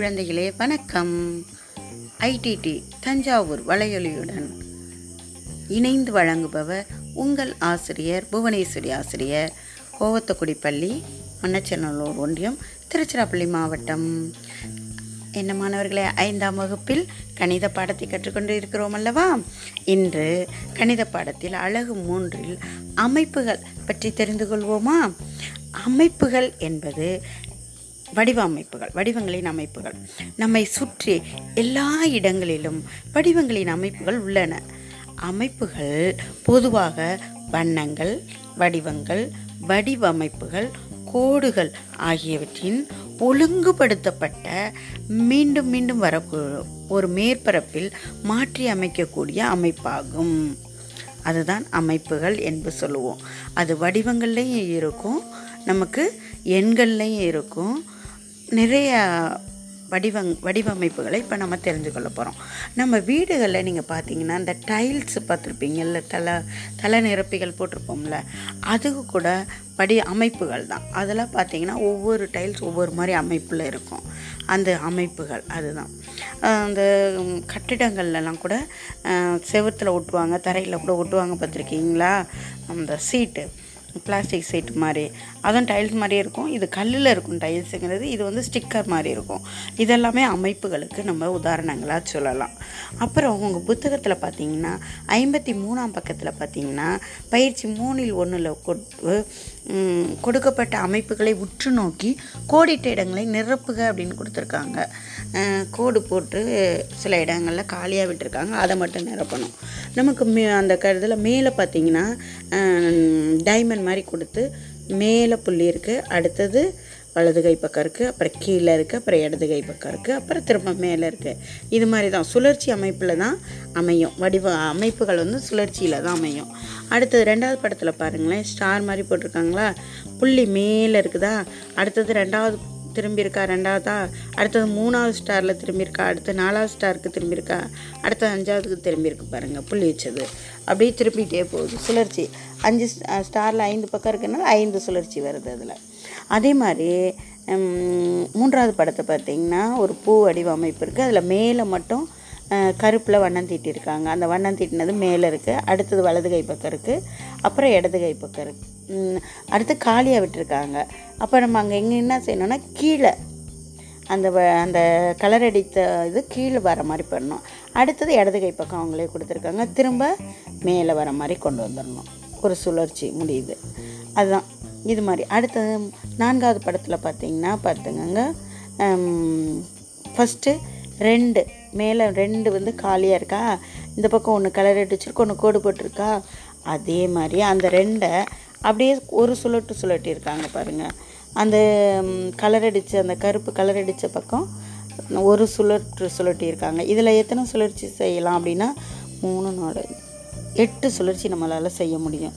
குழந்தைகளே வணக்கம். ஐடிடி தஞ்சாவூர் வலையொலியுடன் இணைந்து வழங்குபவர் உங்கள் ஆசிரியர் புவனேஸ்வரி ஆசிரியர் கோவத்தக்குடி பள்ளி மன்னச்சநல்லூர் ஒன்றியம் திருச்சிராப்பள்ளி மாவட்டம். என்ன மாணவர்களே ஐந்தாம் வகுப்பில் கணித பாடத்தை கற்றுக்கொண்டு இருக்கிறோம் அல்லவா? இன்று கணித பாடத்தில் அழகு மூன்றில் அமைப்புகள் பற்றி தெரிந்து கொள்வோமா? அமைப்புகள் என்பது வடிவ அமைப்புகள் வடிவங்களின் அமைப்புகள். நம்மை சுற்றி எல்லா இடங்களிலும் வடிவங்களின் அமைப்புகள் உள்ளன. அமைப்புகள் பொதுவாக வண்ணங்கள் வடிவங்கள் வடிவமைப்புகள் கோடுகள் ஆகியவற்றின் ஒழுங்குபடுத்தப்பட்ட மீண்டும் மீண்டும் வரக்கூடிய ஒரு மேற்பரப்பில் மாற்றி அமைக்கக்கூடிய அமைப்பாகும். அதுதான் அமைப்புகள் என்று சொல்லுவோம். அது வடிவங்கள்லேயும் இருக்கும் நமக்கு எண்கள்லையும் இருக்கும். நிறைய வடிவங் வடிவமைப்புகளை இப்போ நம்ம தெரிஞ்சுக்கொள்ள போகிறோம் நம்ம வீடுகளில் நீங்கள் பார்த்தீங்கன்னா இந்த டைல்ஸ் பார்த்துருப்பீங்கள்ல தலை தலை நிரப்பிகள் போட்டிருப்போம்ல அதுக்கு கூட வடி அமைப்புகள் தான். அதெல்லாம் பார்த்தீங்கன்னா ஒவ்வொரு டைல்ஸ் ஒவ்வொரு மாதிரி அமைப்பில் இருக்கும். அந்த அமைப்புகள் அதுதான். அந்த கட்டிடங்கள்லாம் கூட செவத்தில் ஒட்டுவாங்க தரையில் கூட ஒட்டுவாங்க பார்த்துருக்கீங்களா அந்த சீட்டு. பிளாஸ்டிக் சீட் மாதிரி. அதுவும் டைல்ஸ் மாதிரியே இருக்கும். இது கல்லில் இருக்கும் டைல்ஸுங்கிறது இது வந்து ஸ்டிக்கர் மாதிரி இருக்கும். இதெல்லாமே அமைப்புகளுக்கு நம்ம உதாரணங்களாக சொல்லலாம். அப்புறம் உங்கள் புத்தகத்தில் பார்த்தீங்கன்னா ஐம்பத்தி மூணாம் பக்கத்தில் பார்த்தீங்கன்னா பயிற்சி மூணில் ஒன்றில் கொடு கொடுக்கப்பட்ட அமைப்புகளை உற்று நோக்கி கோடிட்ட இடங்களை நிரப்புக அப்படின்னு கொடுத்துருக்காங்க. கோடு போட்டு சில இடங்களில் காலியாக விட்டுருக்காங்க. அதை மட்டும் நிரப்பணும். நமக்கு மே அந்த கருதில் மேலே பார்த்தீங்கன்னா டைமண்ட் மாதிரி கொடுத்து மேலே புள்ளி இருக்குது அடுத்தது வலது கை பக்கம் இருக்குது அப்புறம் கீழே இருக்குது அப்புறம் இடது கை பக்கம் இருக்குது அப்புறம் திரும்ப மேலே இருக்குது இது மாதிரி தான் சுழற்சி அமைப்பில் தான் அமையும். வடிவ அமைப்புகள் வந்து சுழற்சியில் தான் அமையும். அடுத்தது ரெண்டாவது படத்தில் பாருங்களேன் ஸ்டார் மாதிரி போட்டிருக்காங்களா? புள்ளி மேலே இருக்குதா? அடுத்தது ரெண்டாவது திரும்பியிருக்கா ரெண்டாவதா? அடுத்தது மூணாவது ஸ்டாரில் திரும்பியிருக்கா அடுத்து நாலாவது ஸ்டாருக்கு திரும்பியிருக்கா அடுத்தது அஞ்சாவதுக்கு திரும்பியிருக்கு பாருங்கள் புள்ளி வச்சது. அப்படியே திரும்பிகிட்டே போகுது சுழற்சி. அஞ்சு ஸ்டாரில் ஐந்து பக்கம் இருக்குனால ஐந்து சுழற்சி வருது அதில். அதே மாதிரி மூன்றாவது படத்தை பார்த்திங்கன்னா ஒரு பூ வடிவமைப்பு இருக்குது அதில் மேலே மட்டும் கருப்பில் வண்ணம் தீட்டியிருக்காங்க அந்த வண்ணம் தீட்டினது மேலே இருக்குது அடுத்தது வலது கை பக்கம் இருக்குது அப்புறம் இடது கை பக்கம் இருக்குது அடுத்து காலியாக விட்டுருக்காங்க. அப்போ நம்ம அங்கே எங்கே என்ன செய்யணும்னா கீழே அந்த வ அந்த கலர் அடித்த இது கீழே வர மாதிரி பண்ணணும். அடுத்தது இடது கை பக்கம் அவங்களே கொடுத்துருக்காங்க. திரும்ப மேலே வர மாதிரி கொண்டு வந்துடணும். ஒரு சுழற்சி முடியுது. அதுதான். இது மாதிரி. அடுத்தது நான்காவது படத்தில் பார்த்தீங்கன்னா பார்த்துங்க ஃபஸ்ட்டு ரெண்டு மேலே ரெண்டு வந்து காலியாக இருக்கா? இந்த பக்கம் ஒன்று கலர் அடிச்சிருக்கு ஒன்று கோடு போட்டிருக்கா? அதே மாதிரி அந்த ரெண்டை அப்படியே ஒரு சுழட்டு சுழட்டியிருக்காங்க பாருங்கள் அந்த கலர் அடித்த அந்த கருப்பு கலர் அடித்த பக்கம் ஒரு சுழற்று சுழட்டியிருக்காங்க இதில் எத்தனை சுழற்சி செய்யலாம் அப்படின்னா மூணு நாலு எட்டு சுழற்சி நம்மளால் செய்ய முடியும்.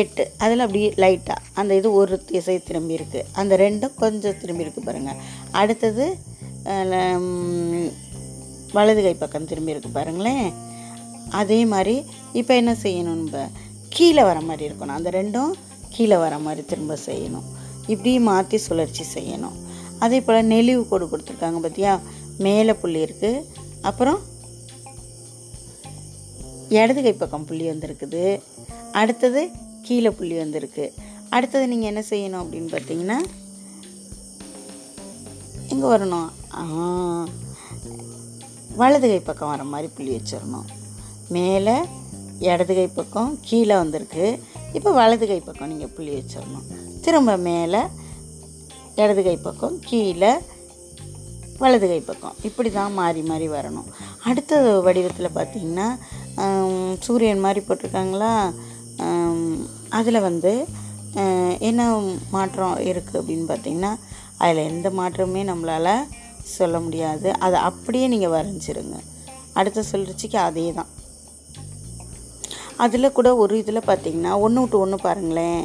எட்டு. அதில் அப்படியே லைட்டாக அந்த இது ஒரு திசை திரும்பி இருக்குது அந்த ரெண்டும் கொஞ்சம் திரும்பி இருக்குது பாருங்கள் அடுத்தது வலது கை பக்கம் திரும்பி இருக்குது பாருங்களேன். அதே மாதிரி இப்போ என்ன செய்யணும் கீழே வர மாதிரி இருக்கணும். அந்த ரெண்டும் கீழே வர மாதிரி திரும்ப செய்யணும். இப்படி மாற்றி சுழற்சி செய்யணும். அதே போல் நெளிவு கோடு கொடுத்துருக்காங்க பார்த்தியா மேலே புள்ளி இருக்குது அப்புறம் இடது கை பக்கம் புள்ளி வந்திருக்குது. அடுத்தது கீழே புள்ளி வந்திருக்கு. அடுத்தது நீங்கள் என்ன செய்யணும் அப்படின்னு பார்த்தீங்கன்னா எங்கே வரணும். வலது கை பக்கம் வர மாதிரி புள்ளி வச்சிடணும். மேலே இடது கை பக்கம் கீழே வந்திருக்கு. இப்போ வலது கை பக்கம் நீங்கள் புள்ளி வச்சிடணும். திரும்ப மேலே இடது கை பக்கம் கீழே வலது கை பக்கம். இப்படி தான் மாறி மாறி வரணும். அடுத்த வடிவத்தில் பார்த்திங்கன்னா சூரியன் மாதிரி போட்டிருக்காங்களா? அதில் வந்து என்ன மாற்றம் இருக்குது அப்படின்னு பார்த்திங்கன்னா அதில் எந்த மாற்றமுமே நம்மளால் சொல்ல முடியாது. அதை அப்படியே நீங்கள் வரைஞ்சிருங்க. அடுத்த சுழற்சிக்கு அதே தான் அதில் கூட ஒரு இதில் பார்த்திங்கன்னா ஒன்று விட்டு ஒன்று பாருங்களேன்.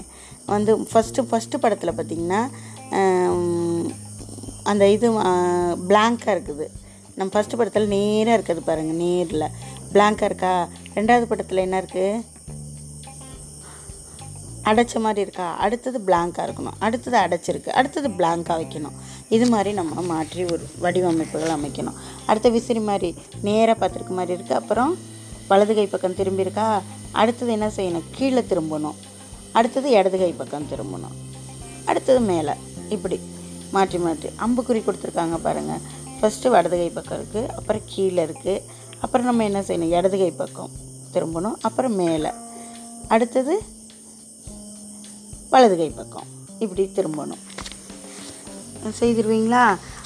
வந்து ஃபஸ்ட்டு ஃபஸ்ட்டு படத்தில் பார்த்திங்கன்னா அந்த இது பிளாங்காக இருக்குது. நம்ம ஃபஸ்ட்டு படத்தில் நேராக இருக்குது பாருங்கள் நேரில். பிளாங்காக இருக்கா? ரெண்டாவது படத்தில் என்ன இருக்குது அடைச்ச மாதிரி இருக்கா? அடுத்தது பிளாங்காக இருக்கணும். அடுத்தது அடைச்சிருக்கு. அடுத்தது பிளாங்காக வைக்கணும். இது மாதிரி நம்ம மாற்றி ஒரு வடிவமைப்புகள் அமைக்கணும். அடுத்த விசிறி மாதிரி நேராக பார்த்துருக்க மாதிரி இருக்குது அப்புறம் வலது கை பக்கம் திரும்பி இருக்கா? அடுத்தது என்ன செய்யணும்? கீழே திரும்பணும். அடுத்தது இடது கை பக்கம் திரும்பணும். அடுத்தது மேலே. இப்படி மாற்றி மாற்றி. அம்புக்குறி கொடுத்துருக்காங்க பாருங்கள் ஃபஸ்ட்டு வலது கை பக்கம் இருக்குது அப்புறம் கீழே இருக்குது அப்புறம் நம்ம என்ன செய்யணும்? இடது கை பக்கம் திரும்பணும். அப்புறம் மேலே. அடுத்தது வலது கை பக்கம். இப்படி திரும்பணும். செய்திருவீங்களா?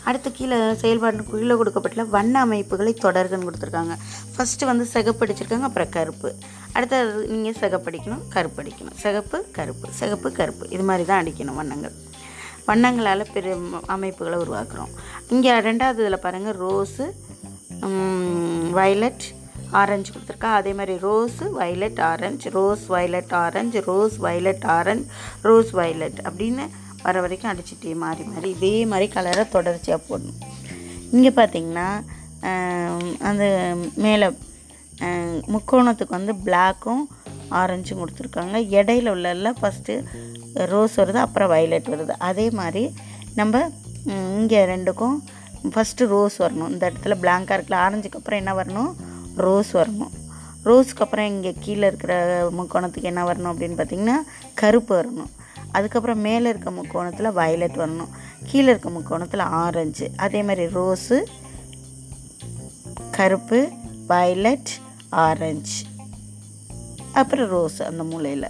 அடுத்து கீழே செயல்பாடு கீழே கொடுக்கப்பட்ட வண்ண அமைப்புகளை தொடர்கன்னு கொடுத்துருக்காங்க. ஃபஸ்ட்டு வந்து சிகப்படிச்சிருக்காங்க அப்புறம் கருப்பு. அடுத்தது நீங்கள் சிகப்படிக்கணும் கருப்பு அடிக்கணும். சிகப்பு கருப்பு சிகப்பு கருப்பு. இது மாதிரி தான் அடிக்கணும் வண்ணங்கள். வண்ணங்களால் பெரிய அமைப்புகளை உருவாக்குறோம். இங்கே ரெண்டாவது இதில் பாருங்கள் ரோஸு வயலட் ஆரஞ்சு கொடுத்துருக்கா. அதே மாதிரி rose violet orange. Rose violet orange. Rose violet orange rose violet அப்படின்னு வர வரைக்கும் அடிச்சுட்டே மாறி மாறி இதே மாதிரி கலரை தொடர்ச்சியாக போடணும். இங்கே பார்த்தீங்கன்னா அந்த மேலே முக்கோணத்துக்கு வந்து பிளாக்கும் ஆரஞ்சும் கொடுத்துருக்காங்க. இடையில உள்ளெல்லாம் ஃபஸ்ட்டு ரோஸ் வருது அப்புறம் வைலட் வருது. அதே மாதிரி நம்ம இங்கே ரெண்டுக்கும் ஃபஸ்ட்டு ரோஸ் வரணும். இந்த இடத்துல பிளாங்காக இருக்கல ஆரஞ்சுக்கு அப்புறம் என்ன வரணும்? ரோஸ் வரணும். ரோஸ்க்கு அப்புறம் இங்கே கீழே இருக்கிற முக்கோணத்துக்கு என்ன வரணும் அப்படின்னு பார்த்திங்கன்னா கருப்பு வரணும். அதுக்கப்புறம் மேலே இருக்க முக்கோணத்தில் வயலட் வரணும். கீழே இருக்க முக்கோணத்தில் ஆரஞ்சு அதே மாதிரி ரோஸு கருப்பு வயலட் ஆரஞ்சு அப்புறம் ரோஸ் அந்த மூலையில்.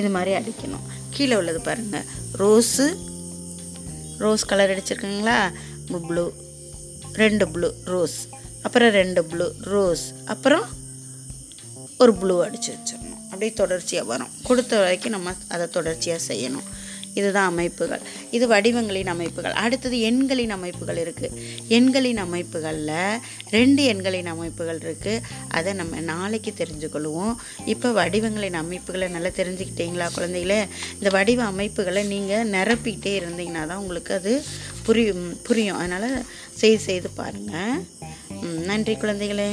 இது மாதிரி அடிக்கணும். கீழே உள்ளது பாருங்கள் ரோஸு ரோஸ் கலர் அடிச்சிருக்குங்களா? ப்ளூ ரெண்டு ப்ளூ ரோஸ் அப்புறம் ரெண்டு ப்ளூ ரோஸ் அப்புறம் ஒரு ப்ளூ அடித்து வச்சிடணும். அப்படியே தொடர்ச்சியாக வரும். கொடுத்த வரைக்கும் நம்ம அதை தொடர்ச்சியாக செய்யணும். இதுதான் அமைப்புகள். இது வடிவங்களின் அமைப்புகள். அடுத்தது எண்களின் அமைப்புகள் இருக்குது எண்களின் அமைப்புகளில் ரெண்டு எண்களின் அமைப்புகள் இருக்குது அதை நம்ம நாளைக்கு தெரிஞ்சுக்கொள்வோம். இப்போ வடிவங்களின் அமைப்புகளை நல்லா தெரிஞ்சுக்கிட்டீங்களா குழந்தைகளே? இந்த வடிவ அமைப்புகளை நீங்கள் நிரப்பிக்கிட்டே இருந்தீங்கன்னா தான் உங்களுக்கு அது புரியும் புரியும். அதனால் செய்து செய்து பாருங்கள் நன்றி குழந்தைகளே.